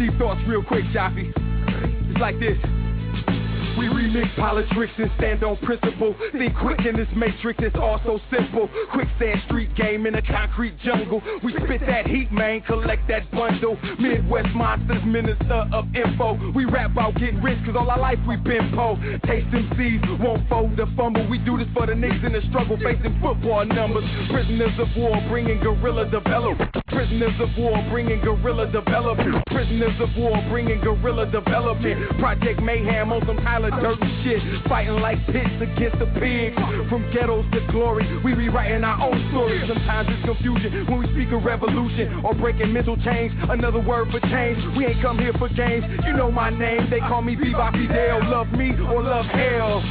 Deep thoughts real quick, Joffy. It's like this. We remix politics and stand on principle. Think quick in this matrix, it's all so simple. Quicksand street game in a concrete jungle. We spit that heat, man, collect that bundle. Midwest monsters, minister of info. We rap about getting rich, cause all our life we been po. Taste MCs, won't fold the fumble. We do this for the niggas in the struggle, facing football numbers. Prisoners of war, bringing guerrilla development. Prisoners of war, bringing guerrilla development. Prisoners of war, bringing guerrilla development. Project Mayhem on some Dirt and shit. Fighting like pits against the pigs. From ghettos to glory, we rewriting our own story. Sometimes it's confusion when we speak of revolution or breaking mental chains. Another word for change. We ain't come here for games. You know my name. They call me Viva Fidel. Love me or love hell.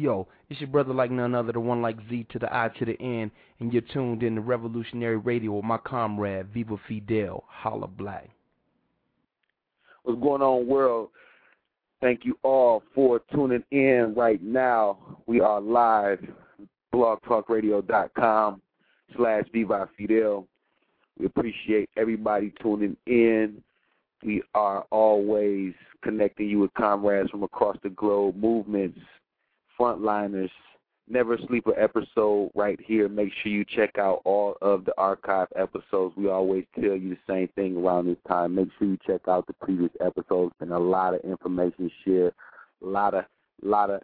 Yo, it's your brother like none other, the one like Z to the I to the N, and you're tuned in to Revolutionary Radio with my comrade Viva Fidel, Holla Black. What's going on, world? Thank you all for tuning in right now. We are live, blogtalkradio.com slash Viva Fidel. We appreciate everybody tuning in. We are always connecting you with comrades from across the globe, movements, frontliners. Never Sleeper episode right here. Make sure you check out all of the archive episodes. We always tell you the same thing around this time. Make sure you check out the previous episodes. and a lot of information shared, a lot of lot of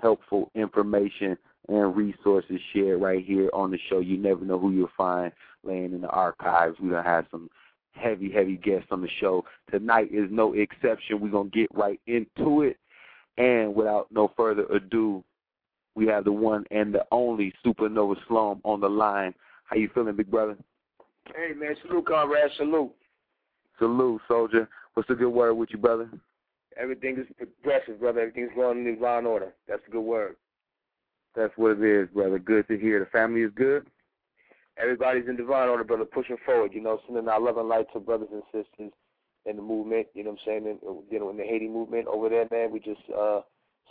helpful information and resources shared right here on the show. You never know who you'll find laying in the archives. We're gonna have some heavy, heavy guests on the show. Tonight is no exception. We're gonna get right into it. And without no further ado, we have the one and the only Supernova Slum on the line. How you feeling, big brother? Hey man, salute, comrade, salute. Salute, soldier. What's the good word with you, brother? Everything is progressive, brother. Everything's going in divine order. That's a good word. That's what it is, brother. Good to hear. The family is good. Everybody's in divine order, brother, pushing forward, you know, sending our love and light to brothers and sisters in the movement, you know what I'm saying, and, you know, in the Haiti movement over there, man. We just uh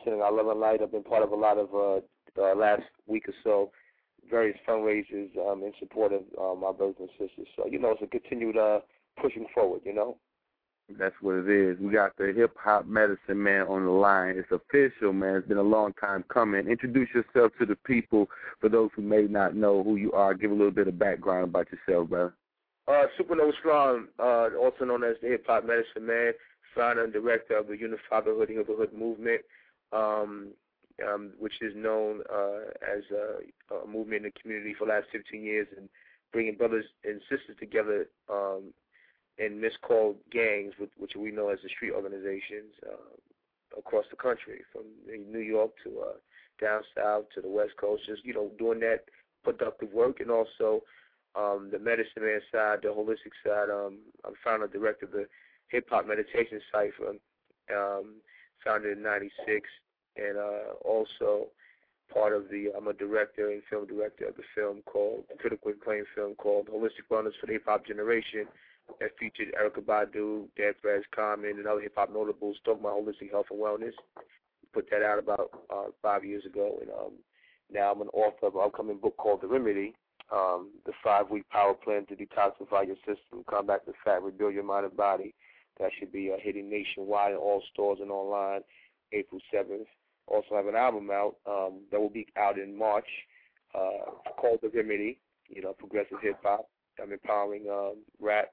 sending our love and light. I've been part of a lot of uh, uh last week or so, various fundraisers um in support of uh, my brothers and sisters. So, you know, it's a continued uh pushing forward, you know. That's what it is. We got the hip hop medicine man on the line. It's official, man. It's been a long time coming. Introduce yourself to the people for those who may not know who you are. Give a little bit of background about yourself, brother. Uh, Supa Nova Slom, uh, also known as the Hip Hop Medicine Man, founder and director of the Unified Hood Neighborhood Movement, um, um, which is known uh, as a, a movement in the community for the last 15 years and bringing brothers and sisters together um, in miscalled gangs, which, which we know as the street organizations uh, across the country, from New York to uh, down south to the West Coast, just you know doing that productive work and also um, the medicine man side, the holistic side. Um, I'm founder and director of the Hip Hop Meditation Cipher, um, founded in '96, and uh, also part of the. I'm a director and film director of the film called critically acclaimed film called Holistic Wellness for the Hip Hop Generation. That featured Erykah Badu, Dead Prez Common, and other hip hop notables talking about holistic health and wellness. Put that out about uh, five years ago, and um, now I'm an author of an upcoming book called The Remedy, um, the five week power plan to detoxify your system, combat the fat, rebuild your mind and body. That should be uh, hitting nationwide in all stores and online April 7th. Also have an album out um, that will be out in March uh, called The Remedy, you know, progressive hip hop. um, empowering um, rap,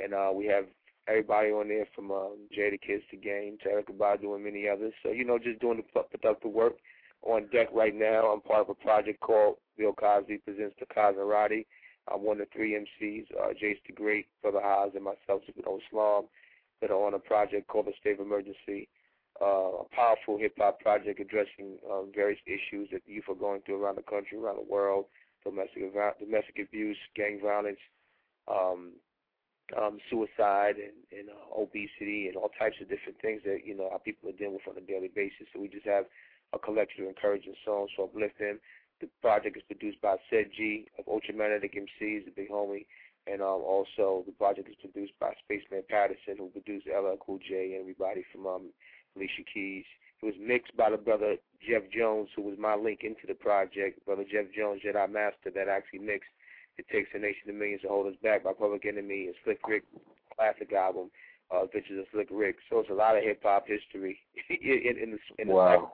and uh, we have everybody on there from um, Jadakiss to Game to Erykah Badu and many others. So you know, just doing the productive work on deck right now. I'm part of a project called Bill Cosby Presents the Cosnerati. I'm one of three MCs, uh, Jace the Great, Brother Haas, and myself, Supa Nova Slom, that are on a project called the State of Emergency, uh, a powerful hip-hop project addressing um, various issues that youth are going through around the country, around the world, domestic, domestic abuse, gang violence, um, um, suicide, and, and uh, obesity, and all types of different things that, you know, our people are dealing with on a daily basis. So we just have a collection of encouraging songs to uplift them. The project is produced by Ced Gee of Ultramagnetic MCs, the big homie, and um, also the project is produced by Spaceman Patterson, who produced LL Cool J and everybody from um, Alicia Keys. It was mixed by the brother Jeff Jones, who was my link into the project. Brother Jeff Jones, Jedi Master, that actually mixed It Takes a Nation of Millions to Hold Us Back by Public Enemy and Slick Rick, classic album, uh, Adventures of Slick Rick. So it's a lot of hip hop history in, in, the, in the wow.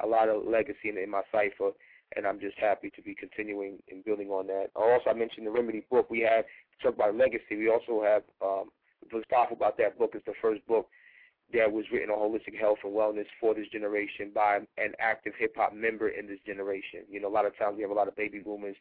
A lot of legacy in, in my cipher, and I'm just happy to be continuing and building on that. Also, I mentioned the Remedy book. We have talk about legacy. We also have um, what's powerful about that book is the first book that was written on holistic health and wellness for this generation by an active hip hop member in this generation. You know, a lot of times we have a lot of baby boomers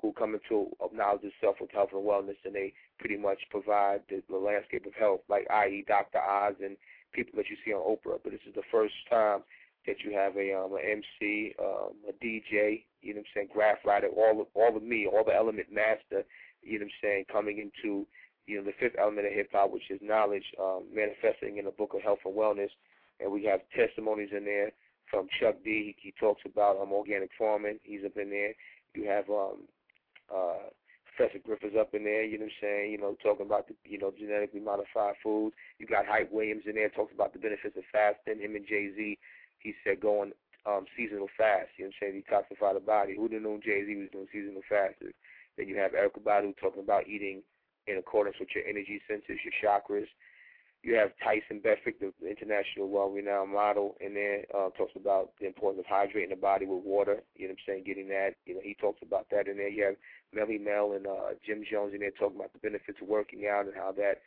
who come into knowledge of self with health and wellness, and they pretty much provide the, the landscape of health, like i.e. Dr. Oz and people that you see on Oprah. But this is the first time that you have a um, an MC, um, a DJ, you know what I'm saying, graph writer, all of, all of me, all the element master, you know what I'm saying, coming into you know the fifth element of hip hop, which is knowledge, um, manifesting in the book of health and wellness, and we have testimonies in there from Chuck D. He, he talks about um, organic farming. He's up in there. You have um, uh, Professor Griffiths up in there, you know what I'm saying, you know, talking about the, you know, genetically modified foods. You got Hype Williams in there, talks about the benefits of fasting. Him and Jay Z he said going um, seasonal fast. You know what I'm saying? Detoxify the body. Who didn't know Jay Z was doing seasonal fasts? Then you have Erykah Badu talking about eating in accordance with your energy centers, your chakras. You have Tyson Beckford, the international well-renowned model, in there. Uh, talks about the importance of hydrating the body with water. You know what I'm saying? Getting that. You know, he talks about that in there. You have Melle Mel and uh, Jim Jones in there talking about the benefits of working out and how that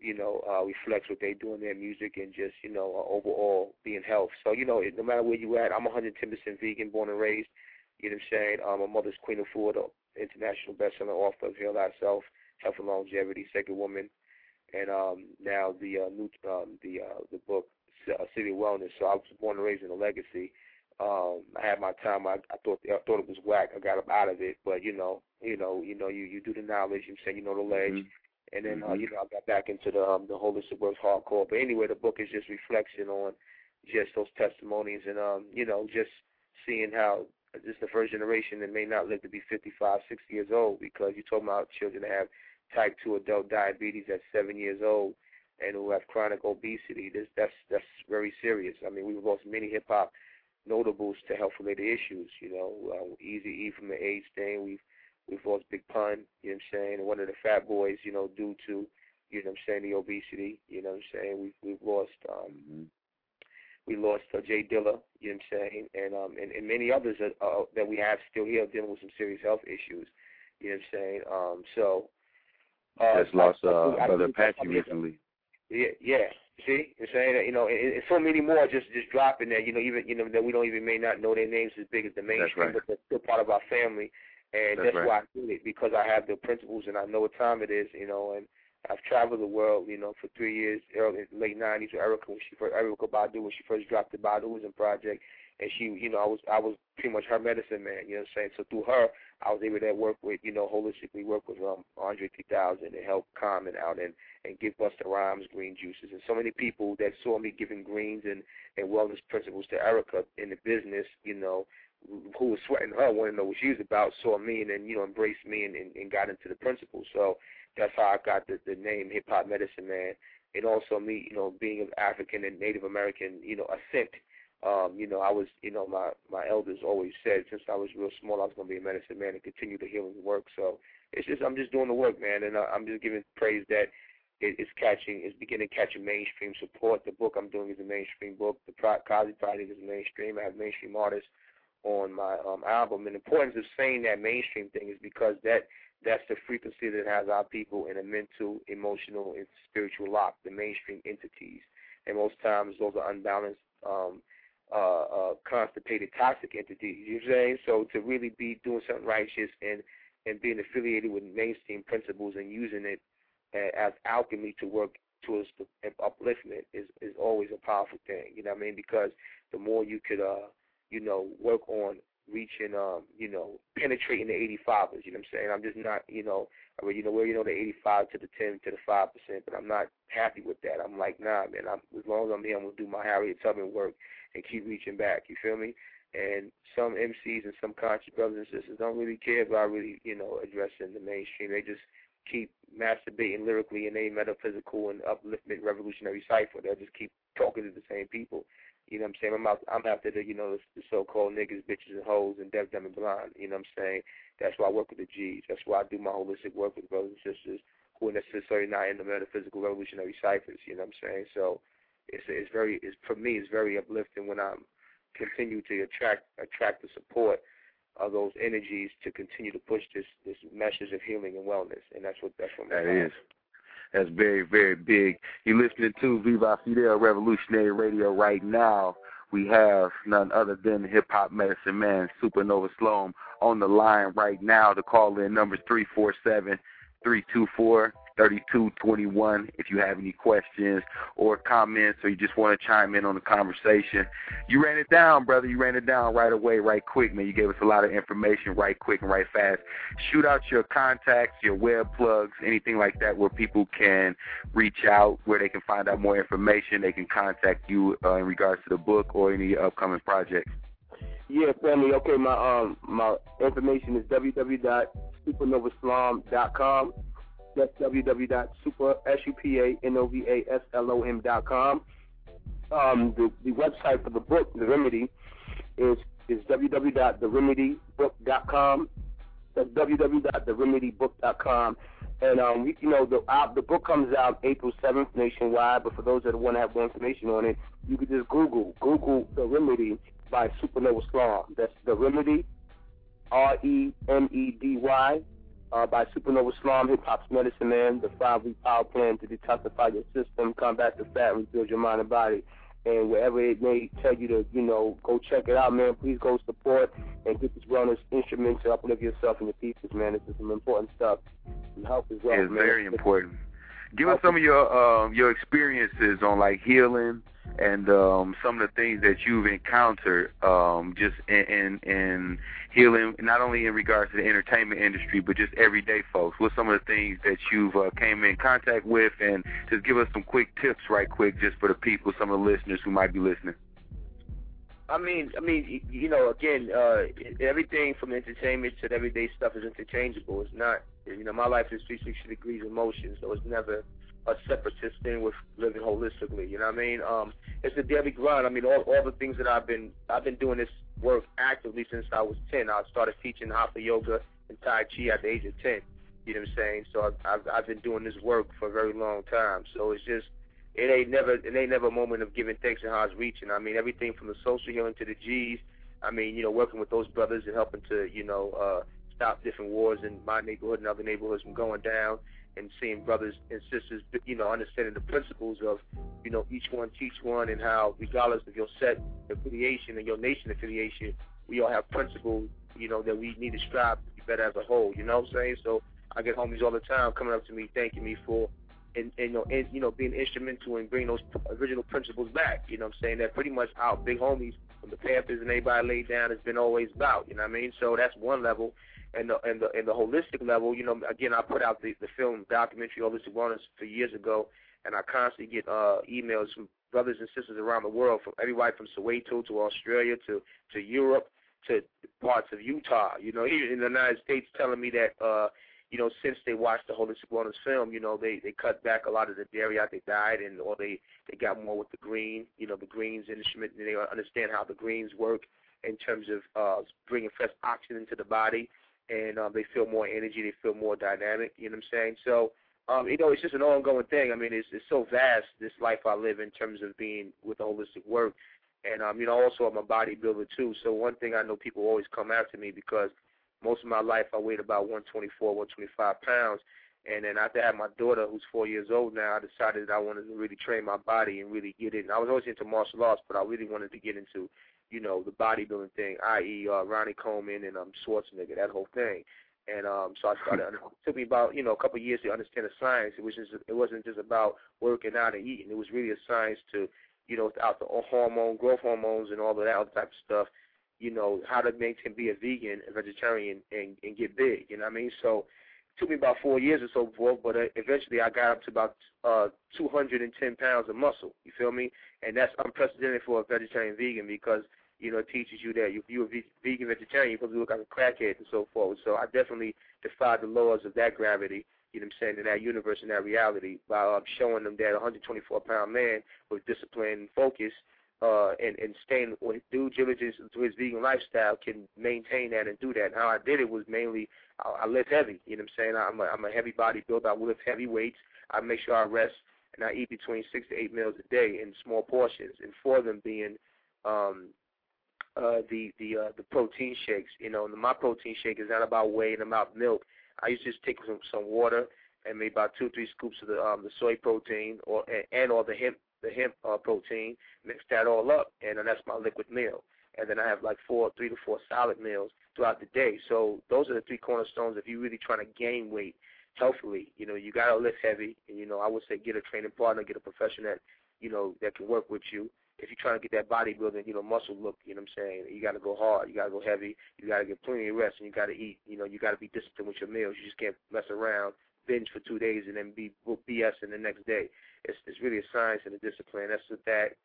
you know, uh, reflects what they do in their music and just, you know, uh, overall being health. So, you know, no matter where you at, I'm a 110% vegan, born and raised. You know what I'm saying? Um, my mother's Queen Afua, international best-selling author of Heal Thyself, Health and Longevity, Sacred Woman, and um, now the uh, new um, the uh, the book uh, City of Wellness. So I was born and raised in a legacy. Um, I had my time. I, I thought I thought it was whack. I got up out of it, but you know, you know, you know, you you do the knowledge. You saying you know the ledge. Mm-hmm and then uh, mm-hmm. you know I got back into the um, the holistic works hardcore. But anyway, the book is just reflection on just those testimonies and um you know just seeing how this is the first generation that may not live to be 55, 60 years old because you're talking about children that have type 2 adult diabetes at 7 years old and who have chronic obesity. This that's that's very serious. I mean, we've lost many hip hop notables to health related issues. You know, uh, Easy E from the AIDS thing. We've We've lost Big Pun, you know what I'm saying, and one of the Fat Boys, you know, due to, you know what I'm saying, the obesity, you know what I'm saying. We've we've lost um mm-hmm. we lost uh, J Dilla, you know what I'm saying, and um and, and many others that, uh, that we have still here dealing with some serious health issues, you know what I'm saying. Um so uh, just lost uh, I, I, brother Patsy recently. Yeah, yeah. See, you're saying that you know, and, and so many more just just dropping there. You know, even you know that we don't even may not know their names as big as the mainstream, right. but they're still part of our family. And that's, that's right. why I did it because I have the principles and I know what time it is, you know. And I've traveled the world, you know, for three years, early late '90s with Erykah when she first Erykah Badu when she first dropped the Baduizm project, and she, you know, I was I was pretty much her medicine man, you know what I'm saying. So through her, I was able to work with, you know, holistically work with um Andre 3000 and help Common out and and give Busta Rhymes green juices and so many people that saw me giving greens and and wellness principles to Erykah in the business, you know, who was sweating her, wanted to know what she was about, saw me and then, you know, embraced me and, and, and got into the principles. So that's how I got the, the name Hip Hop Medicine Man. And also me, you know, being of African and Native American, you know, ascent. Um, you know, I was, you know, my my elders always said since I was real small I was gonna be a medicine man and continue the healing work. So it's just I'm just doing the work, man, and I'm just giving praise that it, it's catching, it's beginning to catch a mainstream support. The book I'm doing is a mainstream book. The Pro- Project is mainstream. I have mainstream artists on my um, album. And the importance of saying that mainstream thing is because that that's the frequency that has our people in a mental, emotional, and spiritual lock, the mainstream entities. And most times those are unbalanced, um, uh, uh, constipated, toxic entities. You know what I'm saying? So to really be doing something righteous and and being affiliated with mainstream principles and using it as alchemy to work towards the upliftment is is always a powerful thing. You know what I mean? Because the more you could, uh, you know, work on reaching, um, you know, penetrating the 85ers. You know what I'm saying? I'm just not, you know, I mean, you know, where you know the 85 to the 10 to the 5 percent, but I'm not happy with that. I'm like, nah, man. I'm, as long as I'm here, I'm gonna do my Harriet Tubman work and keep reaching back. You feel me? And some MCs and some conscious brothers and sisters don't really care about really, you know, addressing the mainstream. They just keep masturbating lyrically in a metaphysical and upliftment revolutionary cipher. They'll just keep talking to the same people. You know what I'm saying? I'm out, I'm after the you know the, the so-called niggas, bitches, and hoes, and deaf, dumb, and blind. You know what I'm saying? That's why I work with the G's. That's why I do my holistic work with brothers and sisters who are necessarily not in the metaphysical revolutionary ciphers. You know what I'm saying? So it's it's very it's for me it's very uplifting when I'm continue to attract attract the support of those energies to continue to push this this message of healing and wellness, and that's what that's what that is. That's very very big. You're listening to Viva Fidel Revolutionary Radio right now. We have none other than hip hop medicine man Supernova Sloan on the line right now. The call in number three four seven three two four 3221 if you have any questions or comments or you just want to chime in on the conversation. You ran it down, brother. You ran it down right away, right quick, man. You gave us a lot of information right quick and right fast. Shoot out your contacts, your web plugs, anything like that where people can reach out, where they can find out more information. They can contact you uh, in regards to the book or any upcoming projects. Yeah, family. Okay, my um my information is www.supernovaslom.com. That's www.super.com. Um, the, the website for the book, The Remedy, is is www.theremedybook.com. That's www.theremedybook.com. And um, we, you know, the uh, the book comes out April seventh nationwide. But for those that want to have more information on it, you can just Google Google The Remedy by Supa Nova Slom. That's The Remedy, R E M E D Y uh, by Supa Nova Slom, Hip Hop's Medicine Man, the five week power plan to detoxify your system, combat the fat, rebuild your mind and body. And wherever it may tell you to, you know, go check it out, man, please go support and get this wellness instrument to uplift yourself and your pieces, man. This is some important stuff. And help as well. It's man. very important. Give us some of your uh, your experiences on like healing and um, some of the things that you've encountered um, just in, in, in healing, not only in regards to the entertainment industry, but just everyday folks. What some of the things that you've uh, came in contact with, and just give us some quick tips, right quick, just for the people, some of the listeners who might be listening. I mean, I mean, you know, again, uh, everything from entertainment to everyday stuff is interchangeable. It's not, you know, my life is 360 degrees of motion, so it's never a separatist thing with living holistically. You know what I mean? Um, it's a daily grind. I mean, all all the things that I've been I've been doing this work actively since I was ten. I started teaching hatha yoga and tai chi at the age of ten. You know what I'm saying? So I've I've, I've been doing this work for a very long time. So it's just it ain't never it ain't never a moment of giving thanks and how it's reaching. I mean, everything from the social healing to the G's. I mean, you know, working with those brothers and helping to you know uh, stop different wars in my neighborhood and other neighborhoods from going down and seeing brothers and sisters, you know, understanding the principles of, you know, each one teach one and how, regardless of your set affiliation and your nation affiliation, we all have principles, you know, that we need to strive to be better as a whole. You know what I'm saying? So I get homies all the time coming up to me, thanking me for, and, and you know, and, you know, being instrumental in bringing those original principles back. You know what I'm saying? That pretty much our big homies from the Panthers and everybody laid down has been always about. You know what I mean? So that's one level and the and the and the holistic level, you know, again, I put out the the film documentary Holistic Wellness for years ago, and I constantly get uh emails from brothers and sisters around the world, from everybody from Soweto to Australia to to Europe to parts of Utah, you know, here in the United States, telling me that uh you know, since they watched the Holistic Wellness film, you know, they they cut back a lot of the dairy out they died, and or they they got more with the green, you know, the greens instrument, and they understand how the greens work in terms of uh bringing fresh oxygen into the body and um, they feel more energy, they feel more dynamic. You know what I'm saying? So, um, you know, it's just an ongoing thing. I mean, it's it's so vast this life I live in terms of being with the holistic work, and um, you know, also I'm a bodybuilder too. So one thing I know people always come after me because most of my life I weighed about 124, 125 pounds. And then after I had my daughter, who's four years old now, I decided that I wanted to really train my body and really get in. I was always into martial arts, but I really wanted to get into, you know, the bodybuilding thing, i.e., uh, Ronnie Coleman and um, Schwarzenegger, that whole thing. And um, so I started. it took me about you know a couple of years to understand the science. It was just it wasn't just about working out and eating. It was really a science to you know without the hormone growth hormones and all of that other type of stuff. You know how to maintain be a vegan, a vegetarian, and and get big. You know what I mean? So it took me about four years or so forth, but uh, eventually I got up to about uh 210 pounds of muscle. You feel me? And that's unprecedented for a vegetarian vegan because you know, teaches you that if you're a vegan vegetarian, you're supposed to look like a crackhead and so forth. So I definitely defied the laws of that gravity, you know what I'm saying, in that universe and that reality by uh, showing them that a 124 pound man with discipline and focus uh, and, and staying with due diligence to his vegan lifestyle can maintain that and do that. And how I did it was mainly I, I lift heavy, you know what I'm saying? I'm a, I'm a heavy body build. I lift heavy weights. I make sure I rest and I eat between six to eight meals a day in small portions, and four of them being um, uh, the the uh, the protein shakes. You know, my protein shake is not about whey and about milk. I used to just take some some water and maybe about two three scoops of the um the soy protein or and, and or the hemp the hemp uh, protein. Mix that all up, and then that's my liquid meal. And then I have like four three to four solid meals throughout the day. So those are the three cornerstones if you're really trying to gain weight healthily. You know, you gotta lift heavy, and you know I would say get a training partner, get a professional that you know that can work with you if you're trying to get that bodybuilding, you know, muscle look, you know what I'm saying? You got to go hard. You got to go heavy. You got to get plenty of rest, and you got to eat. You know, you got to be disciplined with your meals. You just can't mess around, binge for two days, and then be BS in the next day. It's it's really a science and a discipline. That's what that.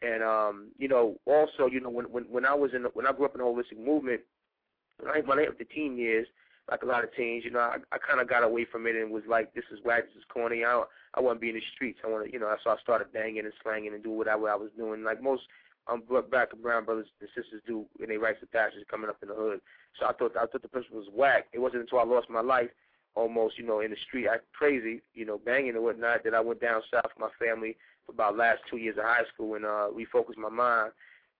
And um, you know, also, you know, when when when I was in the, when I grew up in the holistic movement, when I when I hit the teen years, like a lot of teens, you know, I, I kind of got away from it and was like, this is whack, this is corny. I don't, I want to be in the streets. I want to, you know, so I started banging and slanging and doing whatever I was doing, like most um black and brown brothers and sisters do in their rites of passage coming up in the hood. So I thought I thought the principle was whack. It wasn't until I lost my life, almost, you know, in the street, I crazy, you know, banging and whatnot, that I went down south with my family for about last two years of high school and uh refocused my mind,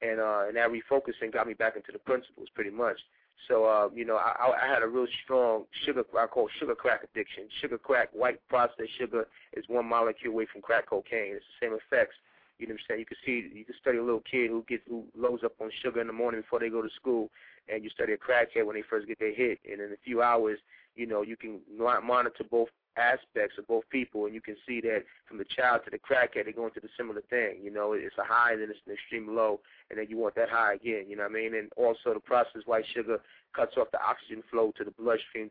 and uh and that refocusing got me back into the principles pretty much. So, uh, you know, I, I had a real strong sugar, I call sugar crack addiction. Sugar crack, white processed sugar is one molecule away from crack cocaine. It's the same effects. You know what I'm saying? You can see, you can study a little kid who gets, who loads up on sugar in the morning before they go to school, and you study a crackhead when they first get their hit. And in a few hours, you know, you can monitor both aspects of both people, and you can see that from the child to the crackhead, they're going through the similar thing. You know, it's a high, and then it's an extreme low, and then you want that high again. You know what I mean? And also, the processed white sugar cuts off the oxygen flow to the bloodstream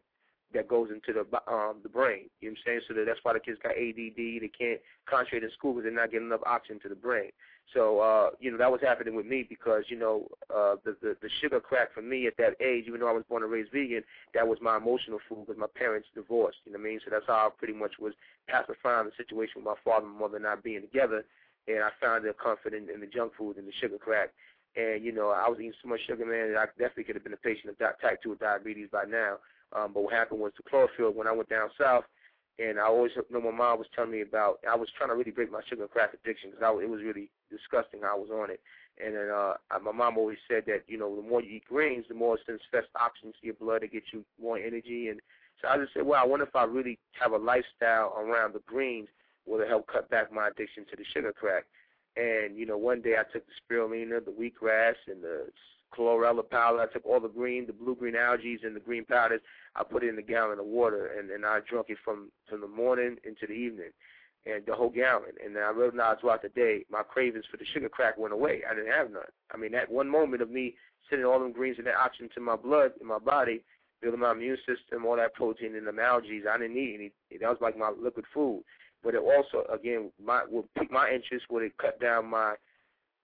that goes into the um the brain. You know what I'm saying? So that that's why the kids got ADD. They can't concentrate in school because they're not getting enough oxygen to the brain. So uh, you know that was happening with me because you know uh, the, the the sugar crack for me at that age, even though I was born and raised vegan, that was my emotional food because my parents divorced. You know what I mean? So that's how I pretty much was pacifying the situation with my father and mother not being together, and I found their comfort in, in the junk food and the sugar crack. And you know I was eating so much sugar, man, that I definitely could have been a patient of type two diabetes by now. Um, but what happened was the chlorophyll when I went down south and I always you know my mom was telling me about. I was trying to really break my sugar crack addiction because it was really disgusting how I was on it. And then uh, my mom always said that you know the more you eat greens, the more it sends fresh oxygen to your blood to get you more energy. And so I just said, well, I wonder if I really have a lifestyle around the greens will it help cut back my addiction to the sugar crack. And you know, one day I took the spirulina, the wheatgrass, and the chlorella powder. I took all the green, the blue green algae and the green powders. I put in a gallon of water, and and I drank it from from the morning into the evening, and the whole gallon. And then I realized throughout the day, my cravings for the sugar crack went away. I didn't have none. I mean, that one moment of me sending all them greens and that oxygen to my blood, in my body, building my immune system, all that protein and the algae, I didn't need any. That was like my liquid food. But it also, again, my would pique my interest. Would it cut down my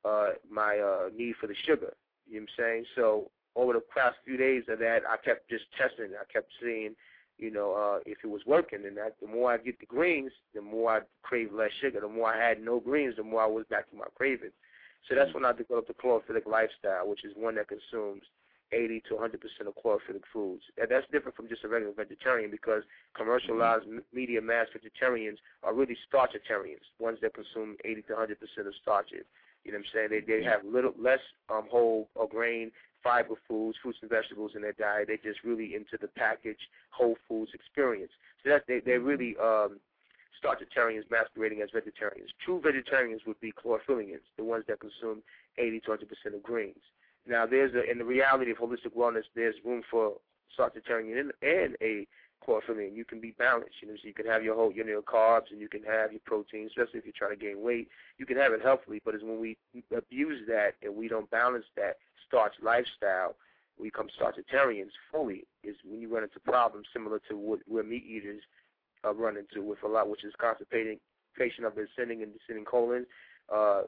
uh my uh need for the sugar? You know what I'm saying? So over the past few days of that, I kept just testing. I kept seeing, you know, uh, if it was working. And that the more I get the greens, the more I crave less sugar. The more I had no greens, the more I was back to my craving. So that's when I developed the chlorophyllic lifestyle, which is one that consumes 80 to 100 percent of chlorophyllic foods. And that's different from just a regular vegetarian because commercialized mm-hmm. media mass vegetarians are really starchitarians, ones that consume 80 to 100 percent of starches. You know what I'm saying? They they have little less um whole or grain fiber foods, fruits and vegetables in their diet. They're just really into the packaged whole foods experience. So that they they're really um, starchitarians masquerading as vegetarians. True vegetarians would be chlorophyllians, the ones that consume 80 to 100 percent of greens. Now, there's a, in the reality of holistic wellness, there's room for starchitarian and, and a chlorophyllian. You can be balanced. You know, so you can have your whole, you know, carbs and you can have your protein, especially if you're trying to gain weight. You can have it healthily, but it's when we abuse that and we don't balance that starch lifestyle, we become starchitarians fully. Is when you run into problems similar to what where meat eaters uh, run into with a lot, which is constipating, patient of the ascending and descending colon, uh,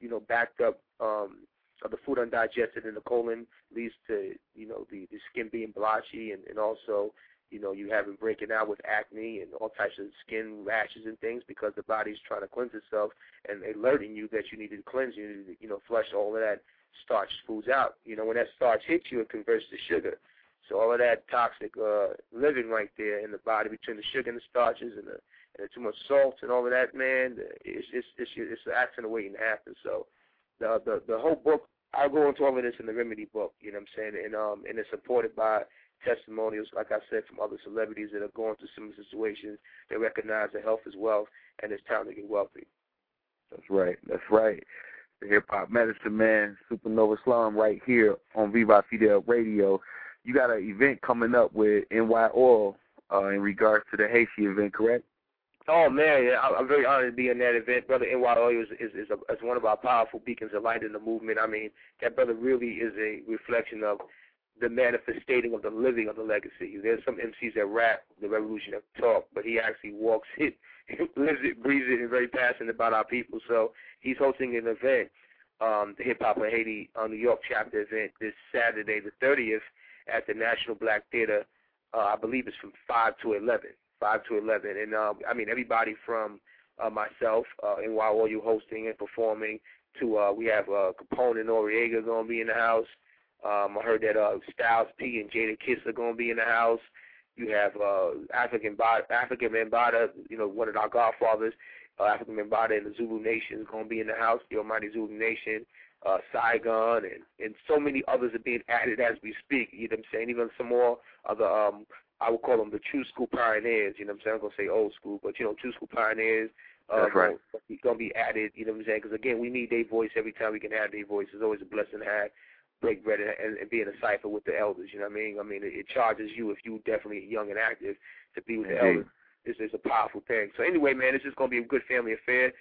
you know, backed up um, of the food undigested in the colon leads to you know the, the skin being blotchy and, and also you know you having breaking out with acne and all types of skin rashes and things because the body's trying to cleanse itself and alerting you that you need to cleanse you need to you know flush all of that starch foods out. You know when that starch hits you, it converts to sugar. So all of that toxic uh, living right there in the body between the sugar and the starches and the and too much salt and all of that, man, it's it's it's, it's an accident waiting to happen. So the the the whole book I'll go into all of this in the remedy book, you know what I'm saying? And um and it's supported by testimonials, like I said, from other celebrities that are going through similar situations. They recognize that health is wealth and it's time to get wealthy. That's right. That's right. The hip hop medicine man, Supa Nova Slom right here on Viva Fidel Radio. You got an event coming up with NY Oil uh, in regards to the Haiti event, correct? Oh man, yeah, I'm very honored to be in that event. Brother NYO is is is, a, is one of our powerful beacons of light in the movement. I mean, that brother really is a reflection of the manifesting of the living of the legacy. There's some MCs that rap the revolution that talk, but he actually walks it, lives it, breathes it, and very passionate about our people. So he's hosting an event, um, the Hip Hop of Haiti on New York chapter event this Saturday, the 30th, at the National Black Theater. Uh, I believe it's from 5 to 11 five to eleven, and um, I mean everybody from uh, myself uh, you hosting and performing to uh, we have uh, Capone and Noriega gonna be in the house. Um, I heard that uh, Styles P and Jadakiss are gonna be in the house. You have uh, African Afrika Bambaataa, you know, one of our godfathers, uh, Afrika Bambaataa and the Zulu Nation is gonna be in the house. The Almighty Zulu Nation, uh, Saigon, and and so many others are being added as we speak. You know what I'm saying? Even some more of the um, I would call them the true school pioneers. You know what I'm saying? I'm gonna say old school, but you know, true school pioneers. Uh, That's right. Gonna, gonna be added. You know what I'm saying? Because again, we need their voice every time we can have their voice. It's always a blessing to have break bread and, and be in a cipher with the elders. You know what I mean? I mean, it, it charges you if you definitely young and active to be with the elders. This is a powerful thing. So anyway, man, it's just gonna be a good family affair.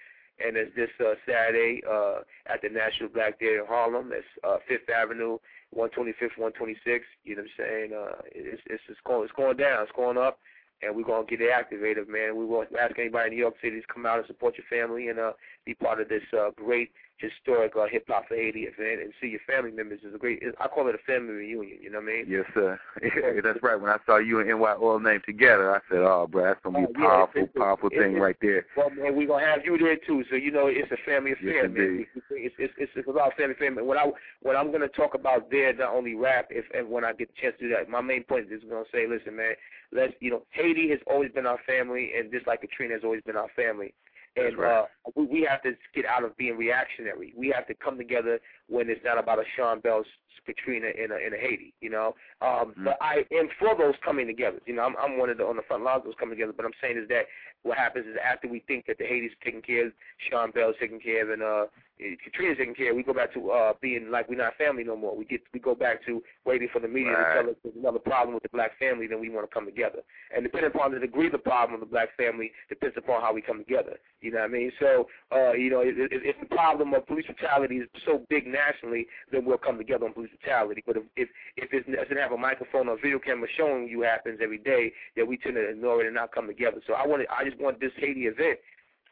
And it's this uh, Saturday uh, at the National Black Theater in Harlem. That's uh, Fifth Avenue 125th, 126. You know what I'm saying? Uh, it's it's it's going it's going down, it's going up, and we're gonna get it activated, man. We won't ask anybody in New York City to come out and support your family and uh, be part of this uh, great historic uh, hip hop for Haiti event and see your family members is a great. I call it a family reunion. You know what I mean? Yes, sir. That's right. When I saw you and NY Oil name together, I said, "Oh, bro, that's gonna be a powerful, yeah, it's, powerful it's, thing it's, right there." Well, man, we're gonna have you there too. So you know, it's a family affair, yes, man. It's, it's it's it's about family family. When I when I'm gonna talk about there, not only rap, if and when I get the chance to do that, my main point is gonna say, listen, man, let's you know, Haiti has always been our family, and just like Katrina has always been our family. And right. uh, we, we have to get out of being reactionary. We have to come together when it's not about a Sean Bell's Katrina in a in a Haiti, you know. Um, mm-hmm. But I am for those coming together. You know, I'm I'm one of the on the front lines of those coming together. But I'm saying is that what happens is after we think that the Haiti's taken care of, Sean Bell's taken care of, and uh, Katrina's taken care of, we go back to uh, being like we're not family no more. We get we go back to waiting for the media right. to tell us there's another problem with the black family, then we want to come together. And depending upon the degree of the problem of the black family depends upon how we come together. You know what I mean? So, uh, you know, if, if the problem of police brutality is so big nationally, then we'll come together on police brutality. But if if, if it doesn't have a microphone or video camera showing you happens every day, then we tend to ignore it and not come together. So I want I just want this Haiti event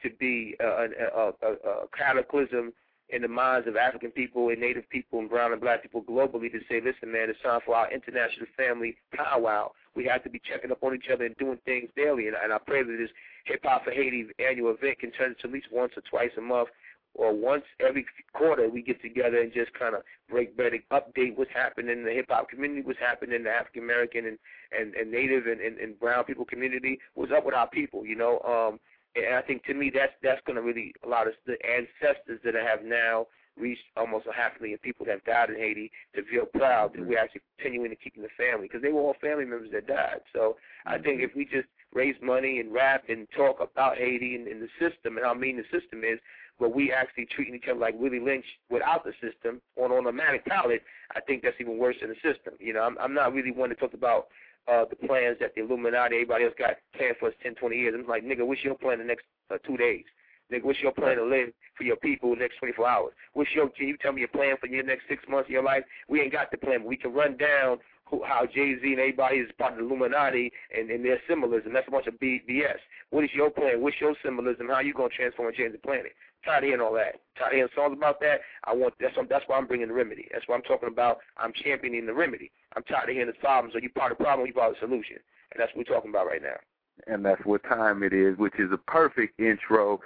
to be a, a, a, a cataclysm in the minds of African people and Native people and brown and black people globally to say, listen, man, it's time for our international family powwow. We have to be checking up on each other and doing things daily. And, and I pray that this Hip Hop for Haiti annual event can turn into at least once or twice a month or once every quarter we get together and just kind of break bread and update what's happening in the hip hop community, what's happening in the African American and, and, and Native and, and, and brown people community, what's up with our people, you know. Um, and I think to me that's that's going to really allow us the ancestors that I have now reached almost a half million people that died in Haiti to feel proud that we're actually continuing to keep the family because they were all family members that died. So I think if we just raise money and rap and talk about Haiti and, and the system and how mean the system is, but we actually treating each other like Willie Lynch without the system on automatic pilot, I think that's even worse than the system. You know, I'm, I'm not really one to talk about uh, the plans that the Illuminati, everybody else got planned for us 10, 20 years. I'm like, nigga, what's your plan the next uh, two days? Nigga, what's your plan to live for your people the next 24 hours? What's your, can you tell me your plan for your next six months of your life? We ain't got the plan. but We can run down who, how Jay Z and everybody is part of the Illuminati and, and their symbolism. That's a bunch of BS. What is your plan? What's your symbolism? How you gonna transform and change the planet? Tired of hearing all that. Tired of hearing songs about that. I want that's that's why I'm bringing the remedy. That's what I'm talking about. I'm championing the remedy. I'm tired of hearing the problems. Are you part of the problem? Or you part of the solution? And that's what we're talking about right now. And that's what time it is, which is a perfect intro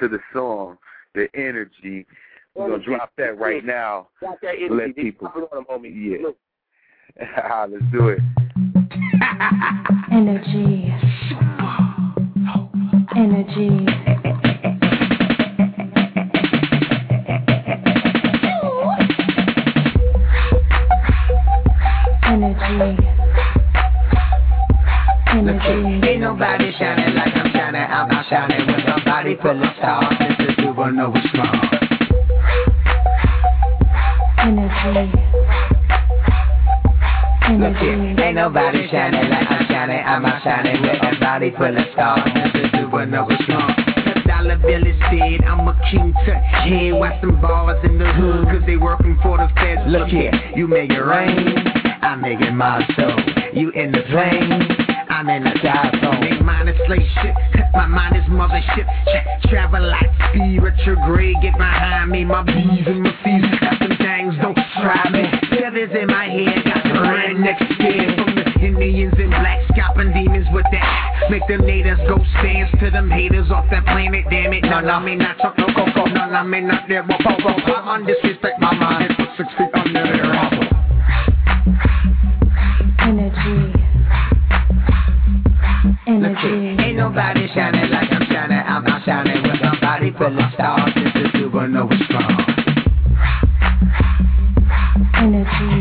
to the song, the energy. We're gonna drop that right now. Drop that energy. Let people. Put it on them, homie. Yeah. Look, Ah, let's do it. Energy. Energy. Energy. Energy. Ain't nobody shining like I'm shining. I'm not shining with a body full of stars. This is supernova strong. Energy. Look here, ain't nobody shining like I'm shining. I'm not shining with a body full of stars. This is supernova strong. The dollar bill is said I'm a king to head. Watch them bars in the hood, cause they working for the feds. Look here, you make it rain, I make it my soul. You in the plane, I'm in the dive Make mine is slave shit, my mind is mothership. Tra- travel like speed, retrograde, get behind me. My B's and my C's, got some things, don't try me. Feathers in my head, got the redneck scared from the Indians and black scalping demons with that. Make them natives go stands to them haters off that planet, damn it. None of me not truck no coco, none of me not there, but. I'm on disrespect my mind, it's six feet under the nobody shining like I'm shining. I'm not shining with a body full of stars. This is supernova strong. Energy.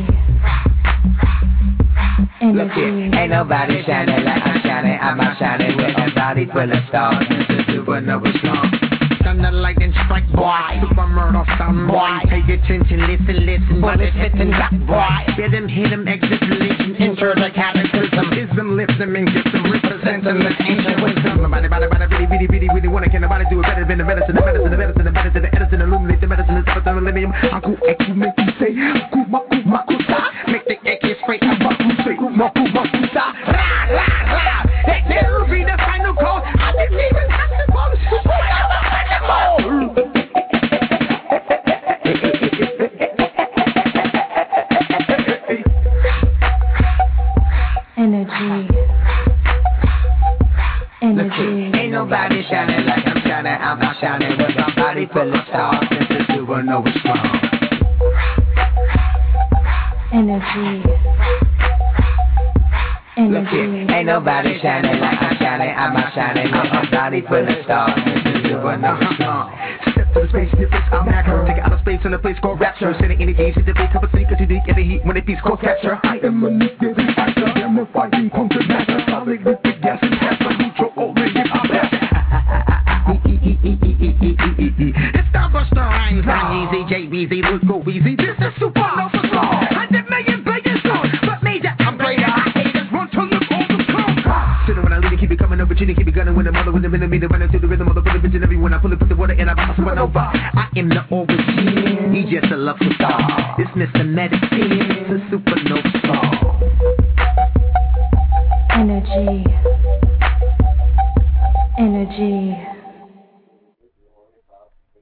Look here, Energy. ain't nobody shining like I'm shining. I'm not shining with a body full of stars. This is supernova strong. Thunder, lightning strike, boy. Super murder, stun, boy. Pay attention, listen, listen. Bullets hit and drop, boy. Hit him, hit him, exit religion. Enter the cataclysm. Ism lifts them and gets representing this ancient wisdom. Nobody, body, body, bitty, bitty, bitty, bitty, wanna can nobody do it better than the medicine, the medicine, the medicine, the medicine, the edison, illuminate the medicine, the of the millennium. Uncle Eku make you say, Kuma, Kuma, Kusa. Make the AK straight, Kuma, Kusa, stars. This is supernova strong. Step to the space difference, I'm a hacker. Take it out of space in a place called rapture. Sending energy to the base, cup of to the get the heat when it beats called capture. I am a nuclear factor. I'm a fighting puncture master. Solid with the gas and plasma. Neutral, all the hip hop It's Starbuster Rhymes, Yeezy, JBZ, Luke Go Weezy. This is supernova strong. Hundred million billion songs, keep it coming over, cheating, keep it gunning with the mother with the millimeter, running through the rhythm of the bullet, bitch, and everyone I pull it, put the water in, I bounce supernova. I am the origin, he just a lucky star. It's Mr. Medicine, it's a supernova song. Energy. Energy.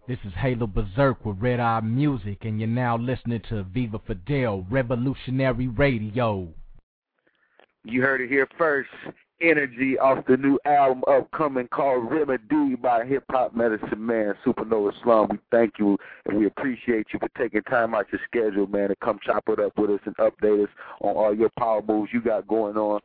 This is Halo Berserk with Red Eye Music, and you're now listening to Viva Fidel Revolutionary Radio. You heard it here first. Energy off the new album upcoming called Remedy by Hip Hop Medicine Man, Supernova Slum. We thank you and we appreciate you for taking time out your schedule, man, to come chop it up with us and update us on all your power moves you got going on.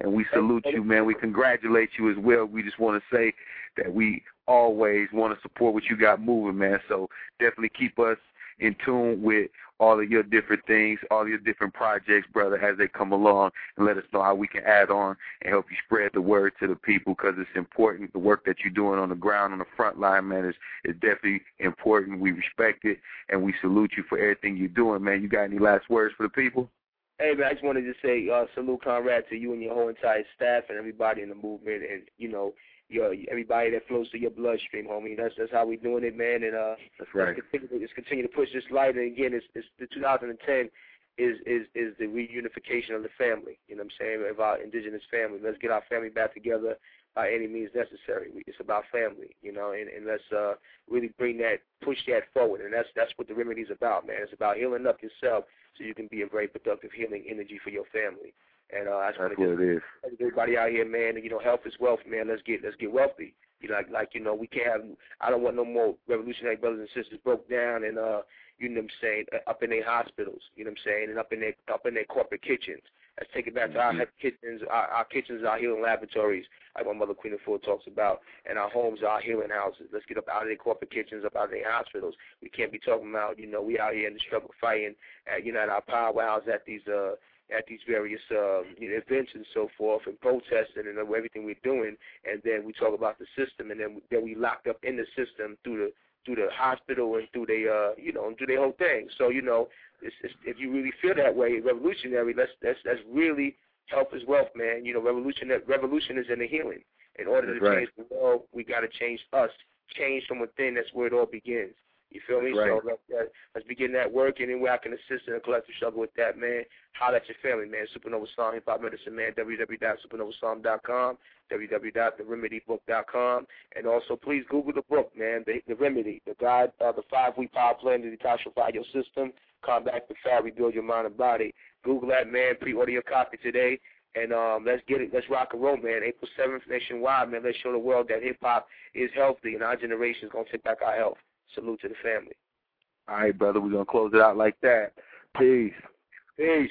And we salute you, man. We congratulate you as well. We just want to say that we always want to support what you got moving, man. So definitely keep us in tune with all of your different things, all your different projects, brother, as they come along, and let us know how we can add on and help you spread the word to the people because it's important. The work that you're doing on the ground, on the front line, man, is, is definitely important. We respect it, and we salute you for everything you're doing, man. You got any last words for the people? Hey man, I just wanted to say uh, salute, Conrad, to you and your whole entire staff and everybody in the movement, and you know, your everybody that flows through your bloodstream, homie. That's that's how we doing it, man. And uh, that's right. Let's continue, let's continue to push this light. And again, it's, it's the 2010 is is is the reunification of the family. You know what I'm saying? Of our indigenous family. Let's get our family back together by any means necessary. It's about family, you know, and, and let's uh, really bring that, push that forward. And that's that's what the remedy is about, man. It's about healing up yourself so you can be a very productive healing energy for your family. And uh, I just That's want what it is. everybody out here, man. You know, health is wealth, man. Let's get let's get wealthy. You know, like, like you know, we can't have. I don't want no more revolutionary brothers and sisters broke down and uh, you know what I'm saying, uh, up in their hospitals. You know what I'm saying, and up in their up in their corporate kitchens. Let's take it back to our Mhm. kitchens. Our, our kitchens are healing laboratories, like my mother Queen Afua talks about, and our homes are healing houses. Let's get up out of their corporate kitchens, up out of their hospitals. We can't be talking about, you know, we out here in the struggle fighting, at, you know, at our powwows, at these uh at these various um, you know, events and so forth, and protesting and everything we're doing, and then we talk about the system, and then we, then we locked up in the system through the through the hospital and through the uh you know and through the whole thing. So you know, it's, it's, if you really feel that way, revolutionary, let's let's let's really help is wealth, man. You know, revolution revolution is in the healing. In order That's to right. change the world, we got to change us, change from within. That's where it all begins. You feel me? Right. So let's, let's begin that work. Any way I can assist in a collective struggle with that, man, holler at your family, man. Supa Nova Slom, Hip Hop Medicine, man. www.supanovaslom.com, www.theremedybook.com, and also please Google the book, man, The, the Remedy, the guide, uh, the five-week power plan to detoxify your system, combat the fat, rebuild your mind and body. Google that, man. Pre-order your copy today. And um, let's get it. Let's rock and roll, man. April 7th, nationwide, man. Let's show the world that hip hop is healthy, and our generation is gonna take back our health. Salute to the family. All right, brother. We're gonna close it out like that. Peace. Peace.